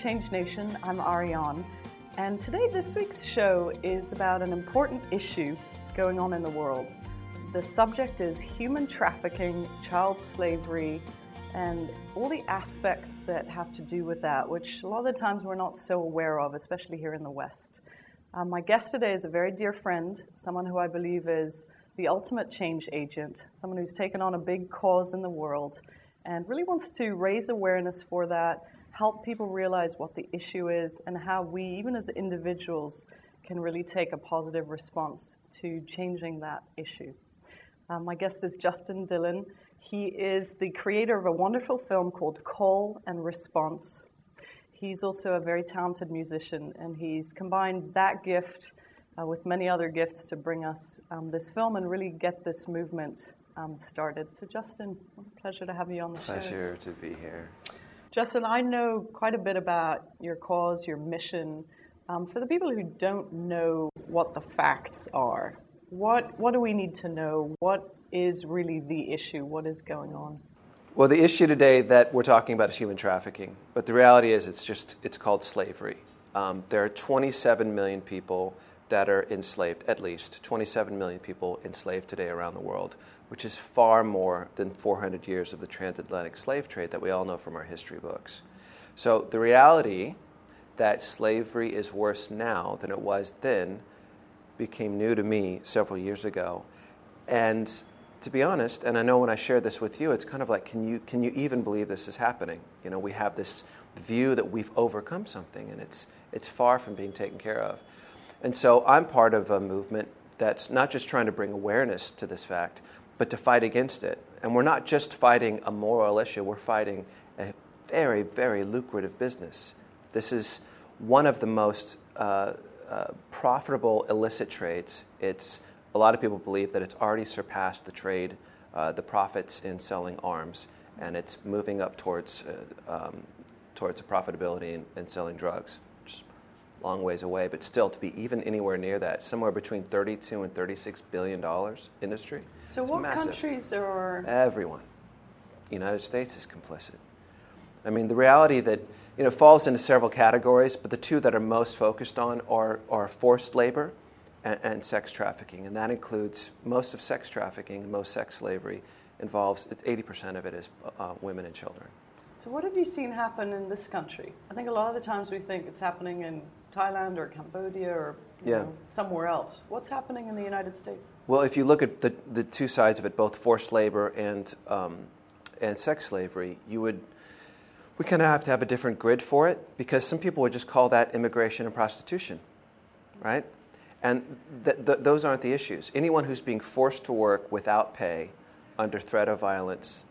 Change Nation. I'm Ariane, and today this week's show is about an important issue going on in the world. The subject is human trafficking, child slavery, and all the aspects that have to do with that, which a lot of the times we're not so aware of, especially here in the West. Um, my guest today is a very dear friend, someone who I believe is the ultimate change agent, someone who's taken on a big cause in the world and really wants to raise awareness for that, help people realize what the issue is, and how we, even as individuals, can really take a positive response to changing that issue. Um, my guest is Justin Dillon. He is the creator of a wonderful film called Call and Response. He's also a very talented musician, and he's combined that gift uh, with many other gifts to bring us um, this film and really get this movement um, started. So, Justin, what a pleasure to have you on the pleasure show. Pleasure to be here. Justin, I know quite a bit about your cause, your mission. Um, for the people who don't know what the facts are, what, what do we need to know? What is really the issue? What is going on? Well, the issue today that we're talking about is human trafficking, but the reality is it's just it's called slavery. Um, there are 27 million people that are enslaved, at least 27 million people enslaved today around the world, which is far more than 400 years of the transatlantic slave trade that we all know from our history books. So the reality that slavery is worse now than it was then became new to me several years ago. And to be honest, and I know when I share this with you, it's kind of like, can you, can you even believe this is happening? You know, we have this view that we've overcome something, and it's, it's far from being taken care of. And so I'm part of a movement that's not just trying to bring awareness to this fact, but to fight against it. And we're not just fighting a moral issue, we're fighting a very, very lucrative business. This is one of the most uh, uh, profitable illicit trades. It's a lot of people believe that it's already surpassed the trade, uh, the profits in selling arms, and it's moving up towards uh, um, towards the profitability in, in selling drugs long ways away, but still to be even anywhere near that, somewhere between 32 and 36 billion dollars industry. So what massive. countries are everyone? United States is complicit. I mean, the reality that you know falls into several categories, but the two that are most focused on are, are forced labor and, and sex trafficking, and that includes most of sex trafficking, most sex slavery involves. It's 80% of it is uh, women and children. So, what have you seen happen in this country? I think a lot of the times we think it's happening in Thailand or Cambodia or yeah. know, somewhere else. What's happening in the United States? Well, if you look at the, the two sides of it, both forced labor and, um, and sex slavery, you would, we kind of have to have a different grid for it because some people would just call that immigration and prostitution, right? And th- th- those aren't the issues. Anyone who's being forced to work without pay, under threat of violence,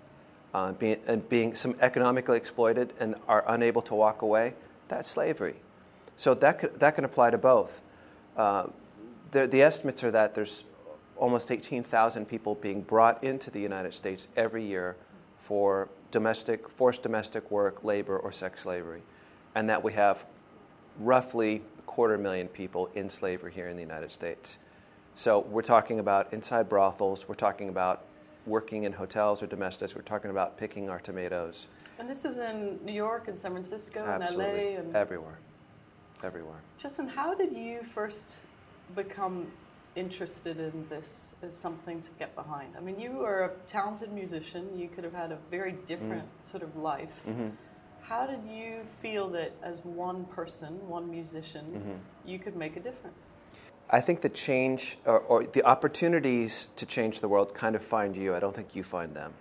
uh, being, and being some economically exploited and are unable to walk away, that's slavery. So that, could, that can apply to both. Uh, the, the estimates are that there's almost 18,000 people being brought into the United States every year for domestic, forced domestic work, labor, or sex slavery, and that we have roughly a quarter million people in slavery here in the United States. So we're talking about inside brothels, we're talking about working in hotels or domestics, we're talking about picking our tomatoes. And this is in New York and San Francisco Absolutely. and LA and everywhere everywhere. Justin, how did you first become interested in this as something to get behind? I mean, you are a talented musician. You could have had a very different mm. sort of life. Mm-hmm. How did you feel that as one person, one musician, mm-hmm. you could make a difference? I think the change or, or, the opportunities to change the world kind of find you. I don't think you find them.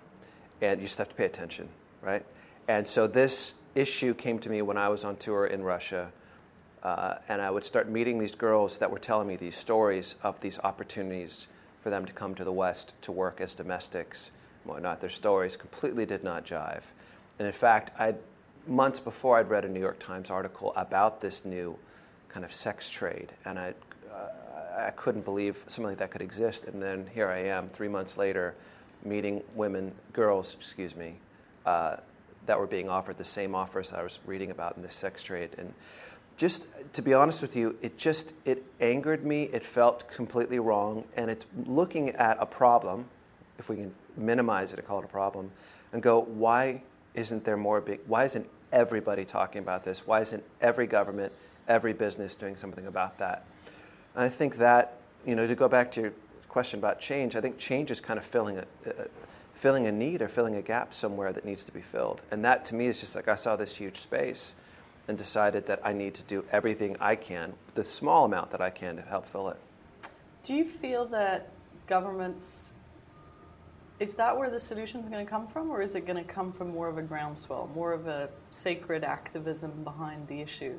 And you just have to pay attention, right? And so this issue came to me when I was on tour in Russia uh, and I would start meeting these girls that were telling me these stories of these opportunities for them to come to the West to work as domestics and whatnot. Their stories completely did not jive. And in fact, I'd, months before, I'd read a New York Times article about this new kind of sex trade, and I, uh, I couldn't believe something like that could exist. And then here I am, three months later, meeting women, girls, excuse me, uh, that were being offered the same offers I was reading about in this sex trade. And just to be honest with you, it just it angered me. It felt completely wrong, and it's looking at a problem, if we can minimize it and call it a problem, and go, why isn't there more big? Why isn't everybody talking about this? Why isn't every government, every business doing something about that? And I think that, you know, to go back to your question about change, I think change is kind of filling a, uh, filling a need or filling a gap somewhere that needs to be filled. And that to me is just like I saw this huge space and decided that I need to do everything I can, the small amount that I can to help fill it. Do you feel that governments is that where the solution is going to come from, or is it going to come from more of a groundswell, more of a sacred activism behind the issue?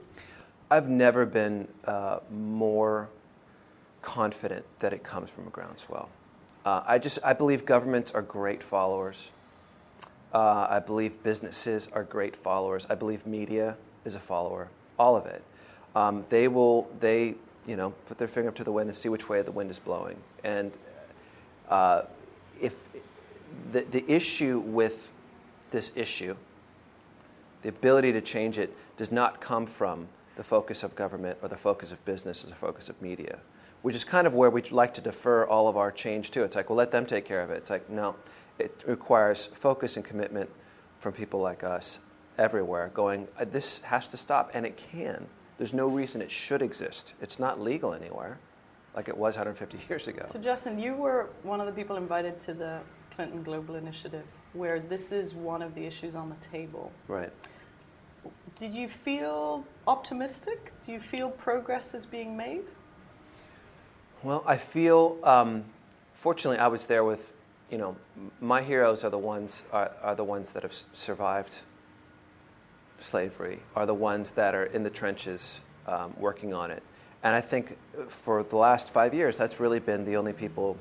I've never been uh, more confident that it comes from a groundswell. Uh, I just I believe governments are great followers. Uh, I believe businesses are great followers. I believe media is a follower. All of it. Um, they will they you know put their finger up to the wind and see which way the wind is blowing. And uh, if the, the issue with this issue, the ability to change it, does not come from the focus of government or the focus of business or the focus of media, which is kind of where we'd like to defer all of our change to. It's like, well, let them take care of it. It's like, no, it requires focus and commitment from people like us everywhere going, uh, this has to stop, and it can. There's no reason it should exist. It's not legal anywhere like it was 150 years ago. So, Justin, you were one of the people invited to the Clinton Global Initiative, where this is one of the issues on the table. Right. Did you feel optimistic? Do you feel progress is being made? Well, I feel, um, fortunately, I was there with, you know, my heroes are the ones are, are the ones that have survived slavery, are the ones that are in the trenches um, working on it. And I think for the last five years, that's really been the only people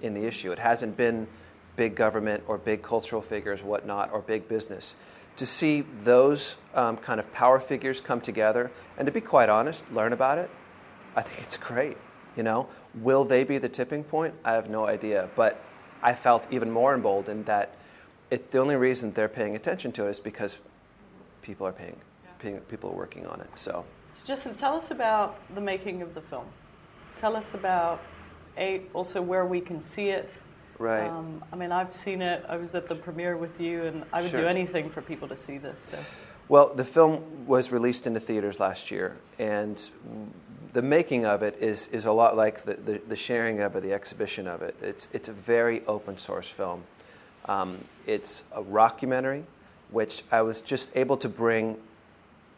in the issue. It hasn't been big government or big cultural figures, whatnot, or big business. To see those um, kind of power figures come together and to be quite honest, learn about it, I think it's great. You know, will they be the tipping point? I have no idea. But I felt even more emboldened that it, the only reason they're paying attention to it is because people are paying, yeah. paying people are working on it. So. So, Justin, tell us about the making of the film. Tell us about also where we can see it. Right. Um, I mean, I've seen it. I was at the premiere with you, and I would sure. do anything for people to see this. So. Well, the film was released into theaters last year, and the making of it is, is a lot like the, the, the sharing of it, the exhibition of it. It's, it's a very open source film. Um, it's a rockumentary, which I was just able to bring.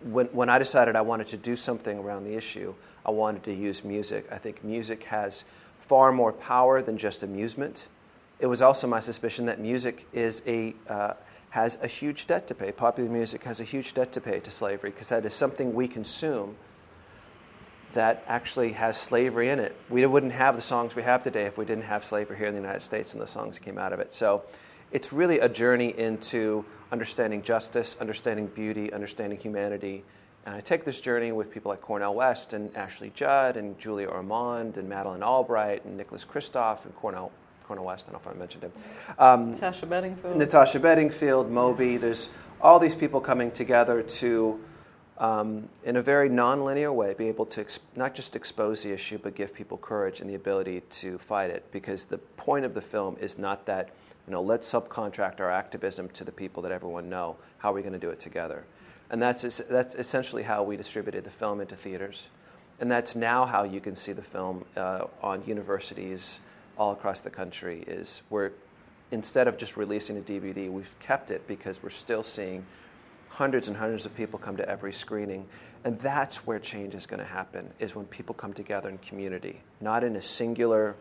When, when I decided I wanted to do something around the issue, I wanted to use music. I think music has far more power than just amusement. It was also my suspicion that music is a, uh, has a huge debt to pay. Popular music has a huge debt to pay to slavery because that is something we consume that actually has slavery in it. We wouldn't have the songs we have today if we didn't have slavery here in the United States and the songs that came out of it. So it's really a journey into understanding justice, understanding beauty, understanding humanity, and I take this journey with people like Cornel West and Ashley Judd and Julia Ormond and Madeleine Albright and Nicholas Kristof and Cornell, Cornel West, I don't know if I mentioned him. Um, Natasha Bedingfield. Natasha Bedingfield, Moby. There's all these people coming together to, um, in a very nonlinear way, be able to ex- not just expose the issue, but give people courage and the ability to fight it. Because the point of the film is not that, you know, let's subcontract our activism to the people that everyone know. How are we going to do it together? And that's, that's essentially how we distributed the film into theaters. And that's now how you can see the film uh, on universities all across the country is we're, instead of just releasing a DVD, we've kept it because we're still seeing hundreds and hundreds of people come to every screening. And that's where change is going to happen, is when people come together in community, not in a singular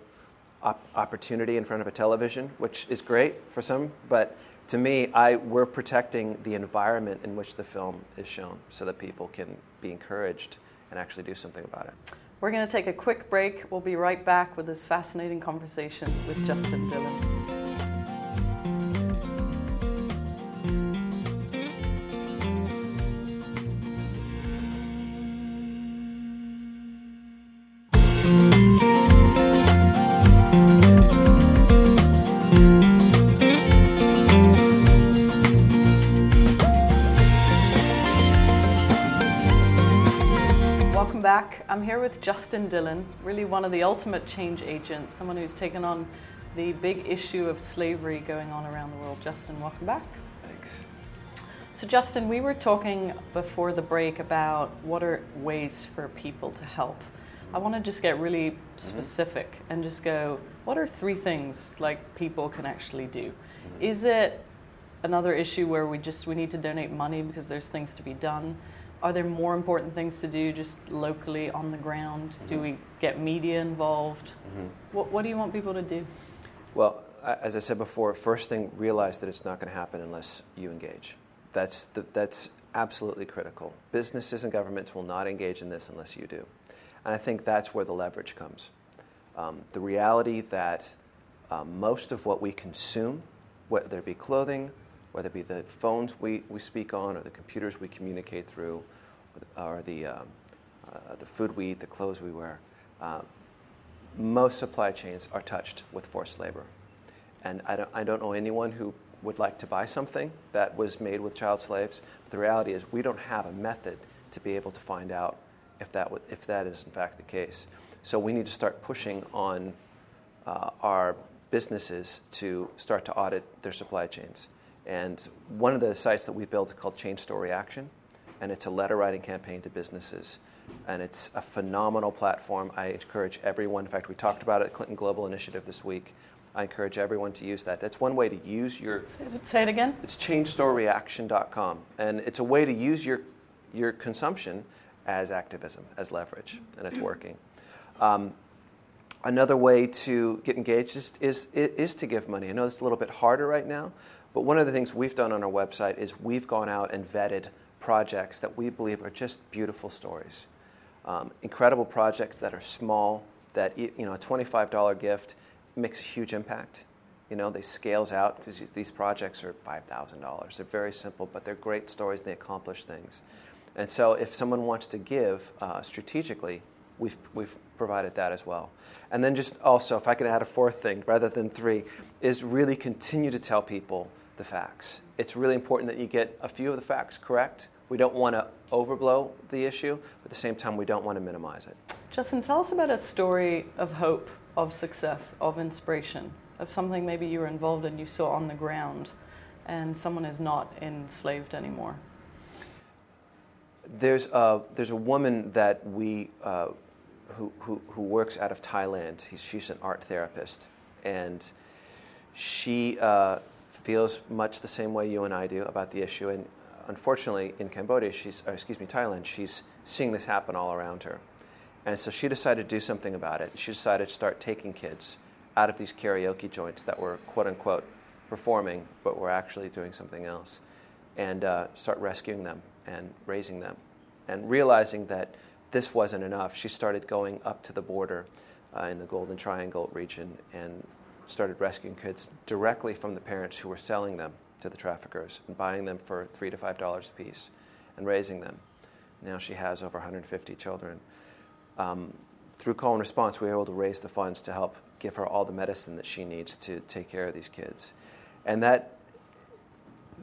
op- opportunity in front of a television, which is great for some, but to me, I, we're protecting the environment in which the film is shown so that people can be encouraged and actually do something about it. We're going to take a quick break. We'll be right back with this fascinating conversation with Justin Dillon. With Justin Dillon, really one of the ultimate change agents, someone who's taken on the big issue of slavery going on around the world. Justin, welcome back. Thanks. So, Justin, we were talking before the break about what are ways for people to help. I want to just get really mm-hmm. specific mm-hmm. and just go, what are three things like people can actually do? Mm-hmm. Is it another issue where we just we need to donate money because there's things to be done? Are there more important things to do just locally on the ground? Mm-hmm. Do we get media involved? Mm-hmm. What, what do you want people to do? Well, as I said before, first thing, realize that it's not going to happen unless you engage. That's, the, that's absolutely critical. Businesses and governments will not engage in this unless you do. And I think that's where the leverage comes. Um, the reality that um, most of what we consume, whether it be clothing, whether it be the phones we, we speak on, or the computers we communicate through, or the, um, uh, the food we eat, the clothes we wear, uh, most supply chains are touched with forced labor. And I don't, I don't know anyone who would like to buy something that was made with child slaves. But the reality is, we don't have a method to be able to find out if that, w- if that is in fact the case. So we need to start pushing on uh, our businesses to start to audit their supply chains. And one of the sites that we built is called Chain Store Reaction, and it's a letter writing campaign to businesses. And it's a phenomenal platform. I encourage everyone, in fact, we talked about it at Clinton Global Initiative this week. I encourage everyone to use that. That's one way to use your. Say it again. It's chainstorereaction.com, and it's a way to use your your consumption as activism, as leverage, and it's working. Um, another way to get engaged is, is, is to give money. I know it's a little bit harder right now, but one of the things we've done on our website is we've gone out and vetted projects that we believe are just beautiful stories. Um, incredible projects that are small, that you know, a $25 gift makes a huge impact. You know, they scales out because these projects are $5,000. They're very simple, but they're great stories. and They accomplish things. And so if someone wants to give uh, strategically, we've, we've provided that as well. And then just also, if I can add a fourth thing rather than three, is really continue to tell people the facts. It's really important that you get a few of the facts correct. We don't want to overblow the issue, but at the same time, we don't want to minimize it. Justin, tell us about a story of hope of success, of inspiration, of something maybe you were involved in, you saw on the ground, and someone is not enslaved anymore? There's a, there's a woman that we, uh, who, who, who, works out of Thailand. He's, she's an art therapist. And she uh, feels much the same way you and I do about the issue. And unfortunately, in Cambodia, she's, excuse me, Thailand, she's seeing this happen all around her. And so she decided to do something about it. She decided to start taking kids out of these karaoke joints that were quote unquote performing, but were actually doing something else, and uh, start rescuing them and raising them. And realizing that this wasn't enough, she started going up to the border uh, in the Golden Triangle region and started rescuing kids directly from the parents who were selling them to the traffickers and buying them for three to five dollars a piece and raising them. Now she has over 150 children um, through call and response, we were able to raise the funds to help give her all the medicine that she needs to take care of these kids. And that,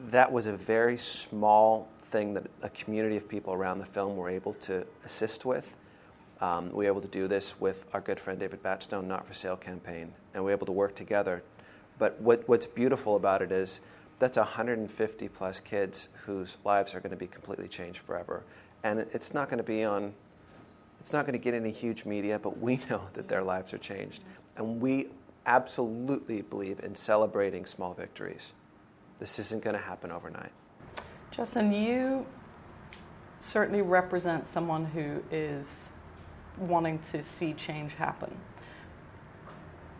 that was a very small thing that a community of people around the film were able to assist with. Um, we were able to do this with our good friend David Batstone Not for Sale campaign, and we were able to work together. But what, what's beautiful about it is that's 150 plus kids whose lives are going to be completely changed forever. And it's not going to be on it's not going to get any huge media, but we know that their lives are changed. And we absolutely believe in celebrating small victories. This isn't going to happen overnight. Justin, you certainly represent someone who is wanting to see change happen.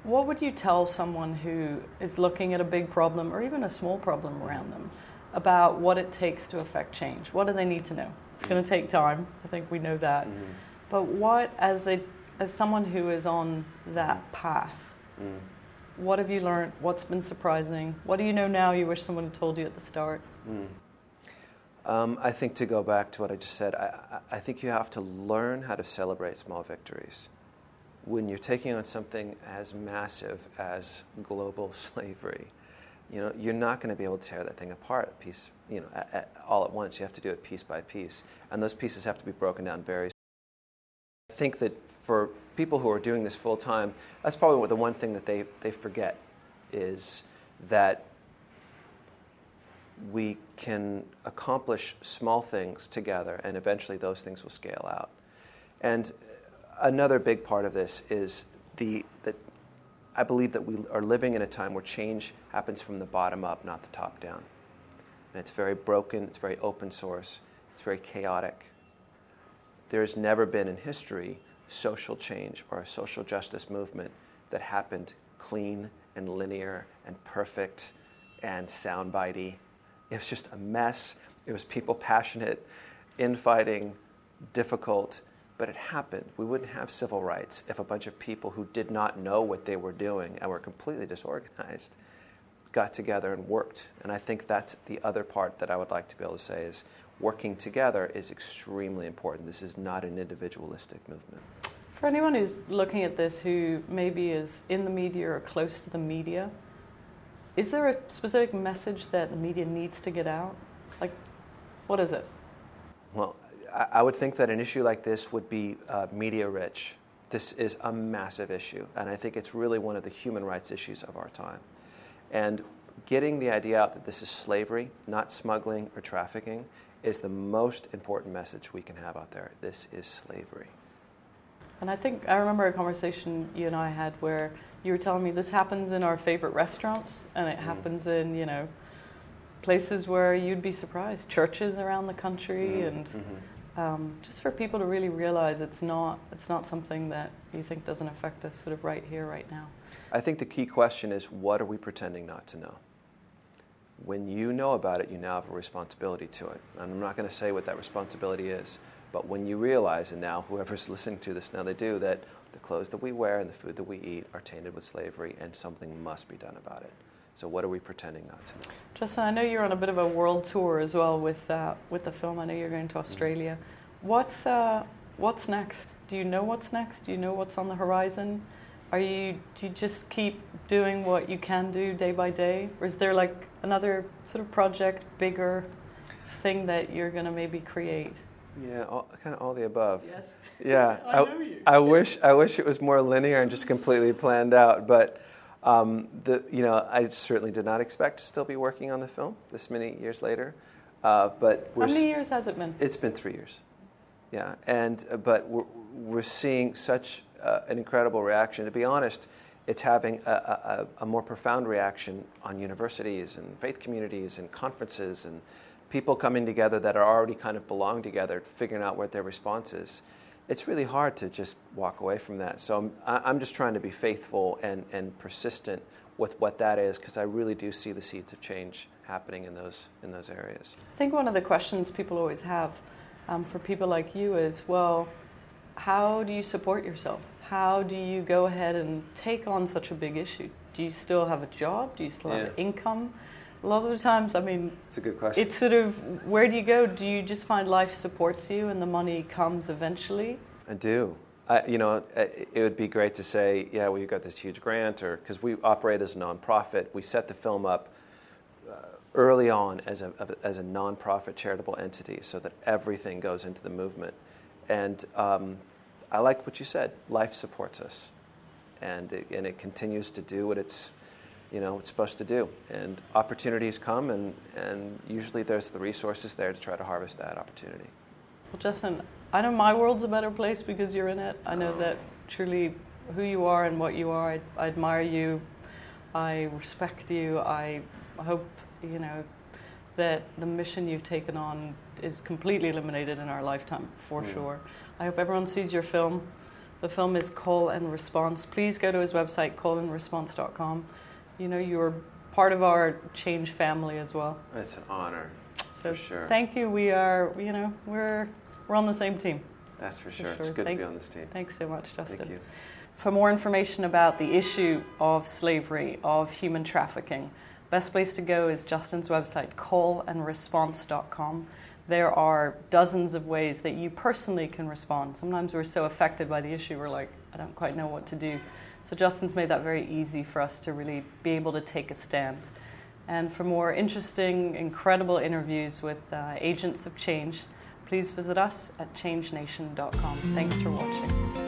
What would you tell someone who is looking at a big problem or even a small problem around them about what it takes to affect change? What do they need to know? It's going to take time. I think we know that. Mm-hmm. But what, as a as someone who is on that mm. path, mm. what have you learned? What's been surprising? What do you know now you wish someone had told you at the start? Mm. Um, I think to go back to what I just said, I, I think you have to learn how to celebrate small victories. When you're taking on something as massive as global slavery, you know, you're not going to be able to tear that thing apart piece, you know, at, at, all at once. You have to do it piece by piece, and those pieces have to be broken down very I think that for people who are doing this full time, that's probably the one thing that they, they forget is that we can accomplish small things together, and eventually those things will scale out. And another big part of this is the that I believe that we are living in a time where change happens from the bottom up, not the top down. And it's very broken, it's very open source, it's very chaotic. There's never been in history social change or a social justice movement that happened clean and linear and perfect and soundbitey. It was just a mess. It was people passionate, infighting, difficult, but it happened. We wouldn't have civil rights if a bunch of people who did not know what they were doing and were completely disorganized got together and worked. And I think that's the other part that I would like to be able to say is working together is extremely important. This is not an individualistic movement. For anyone who's looking at this who maybe is in the media or close to the media, is there a specific message that the media needs to get out? Like, what is it? Well, I would think that an issue like this would be uh, media rich. This is a massive issue, and I think it's really one of the human rights issues of our time. And getting the idea out that this is slavery, not smuggling or trafficking, is the most important message we can have out there. This is slavery. And I think I remember a conversation you and I had where you were telling me this happens in our favorite restaurants and it mm. happens in, you know, places where you'd be surprised, churches around the country mm. and mm-hmm. um, just for people to really realize it's not it's not something that you think doesn't affect us sort of right here, right now. I think the key question is what are we pretending not to know? When you know about it, you now have a responsibility to it. And I'm not going to say what that responsibility is, but when you realize, and now whoever's listening to this, now they do, that the clothes that we wear and the food that we eat are tainted with slavery and something must be done about it. So what are we pretending not to know? Justin, I know you're on a bit of a world tour as well with, uh, with the film. I know you're going to Australia. Mm-hmm. What's, uh, what's next? Do you know what's next? Do you know what's on the horizon? Are you, do you just keep doing what you can do day by day? Or is there like another sort of project, bigger thing that you're going to maybe create? Yeah, all, kind of all the above. Yes. Yeah, I, know you. I wish I wish it was more linear and just completely planned out. But um, the you know I certainly did not expect to still be working on the film this many years later. Uh, but how many years has it been? It's been three years. Yeah, and uh, but we're we're seeing such uh, an incredible reaction. To be honest, it's having a, a, a more profound reaction on universities and faith communities and conferences and people coming together that are already kind of belong together, figuring out what their response is. It's really hard to just walk away from that. So I'm, I'm just trying to be faithful and, and persistent with what that is because I really do see the seeds of change happening in those, in those areas. I think one of the questions people always have um, for people like you is well, how do you support yourself? How do you go ahead and take on such a big issue? Do you still have a job? Do you still have yeah. income? A lot of the times, I mean, it's a good question. It's sort of where do you go? Do you just find life supports you and the money comes eventually? I do. I, you know, it would be great to say, yeah, we've got this huge grant, or because we operate as a nonprofit, we set the film up uh, early on as a, as a nonprofit charitable entity so that everything goes into the movement. And um, I like what you said life supports us, and it, and it continues to do what it's you know it's supposed to do. And opportunities come, and, and usually there's the resources there to try to harvest that opportunity. Well, Justin, I know my world's a better place because you're in it. I know that truly who you are and what you are, I, I admire you. I respect you. I hope you know that the mission you've taken on is completely eliminated in our lifetime for mm. sure. I hope everyone sees your film. The film is Call and Response. Please go to his website, callandresponse.com you know, you're part of our change family as well. It's an honor, so for sure. Thank you. We are, you know, we're we're on the same team. That's for sure. For sure. It's good thank, to be on this team. Thanks so much, Justin. Thank you. For more information about the issue of slavery, of human trafficking, best place to go is Justin's website, callandresponse.com. There are dozens of ways that you personally can respond. Sometimes we're so affected by the issue, we're like, I don't quite know what to do. So Justin's made that very easy for us to really be able to take a stand. And for more interesting, incredible interviews with uh, agents of change, please visit us at changenation.com. Thanks for watching.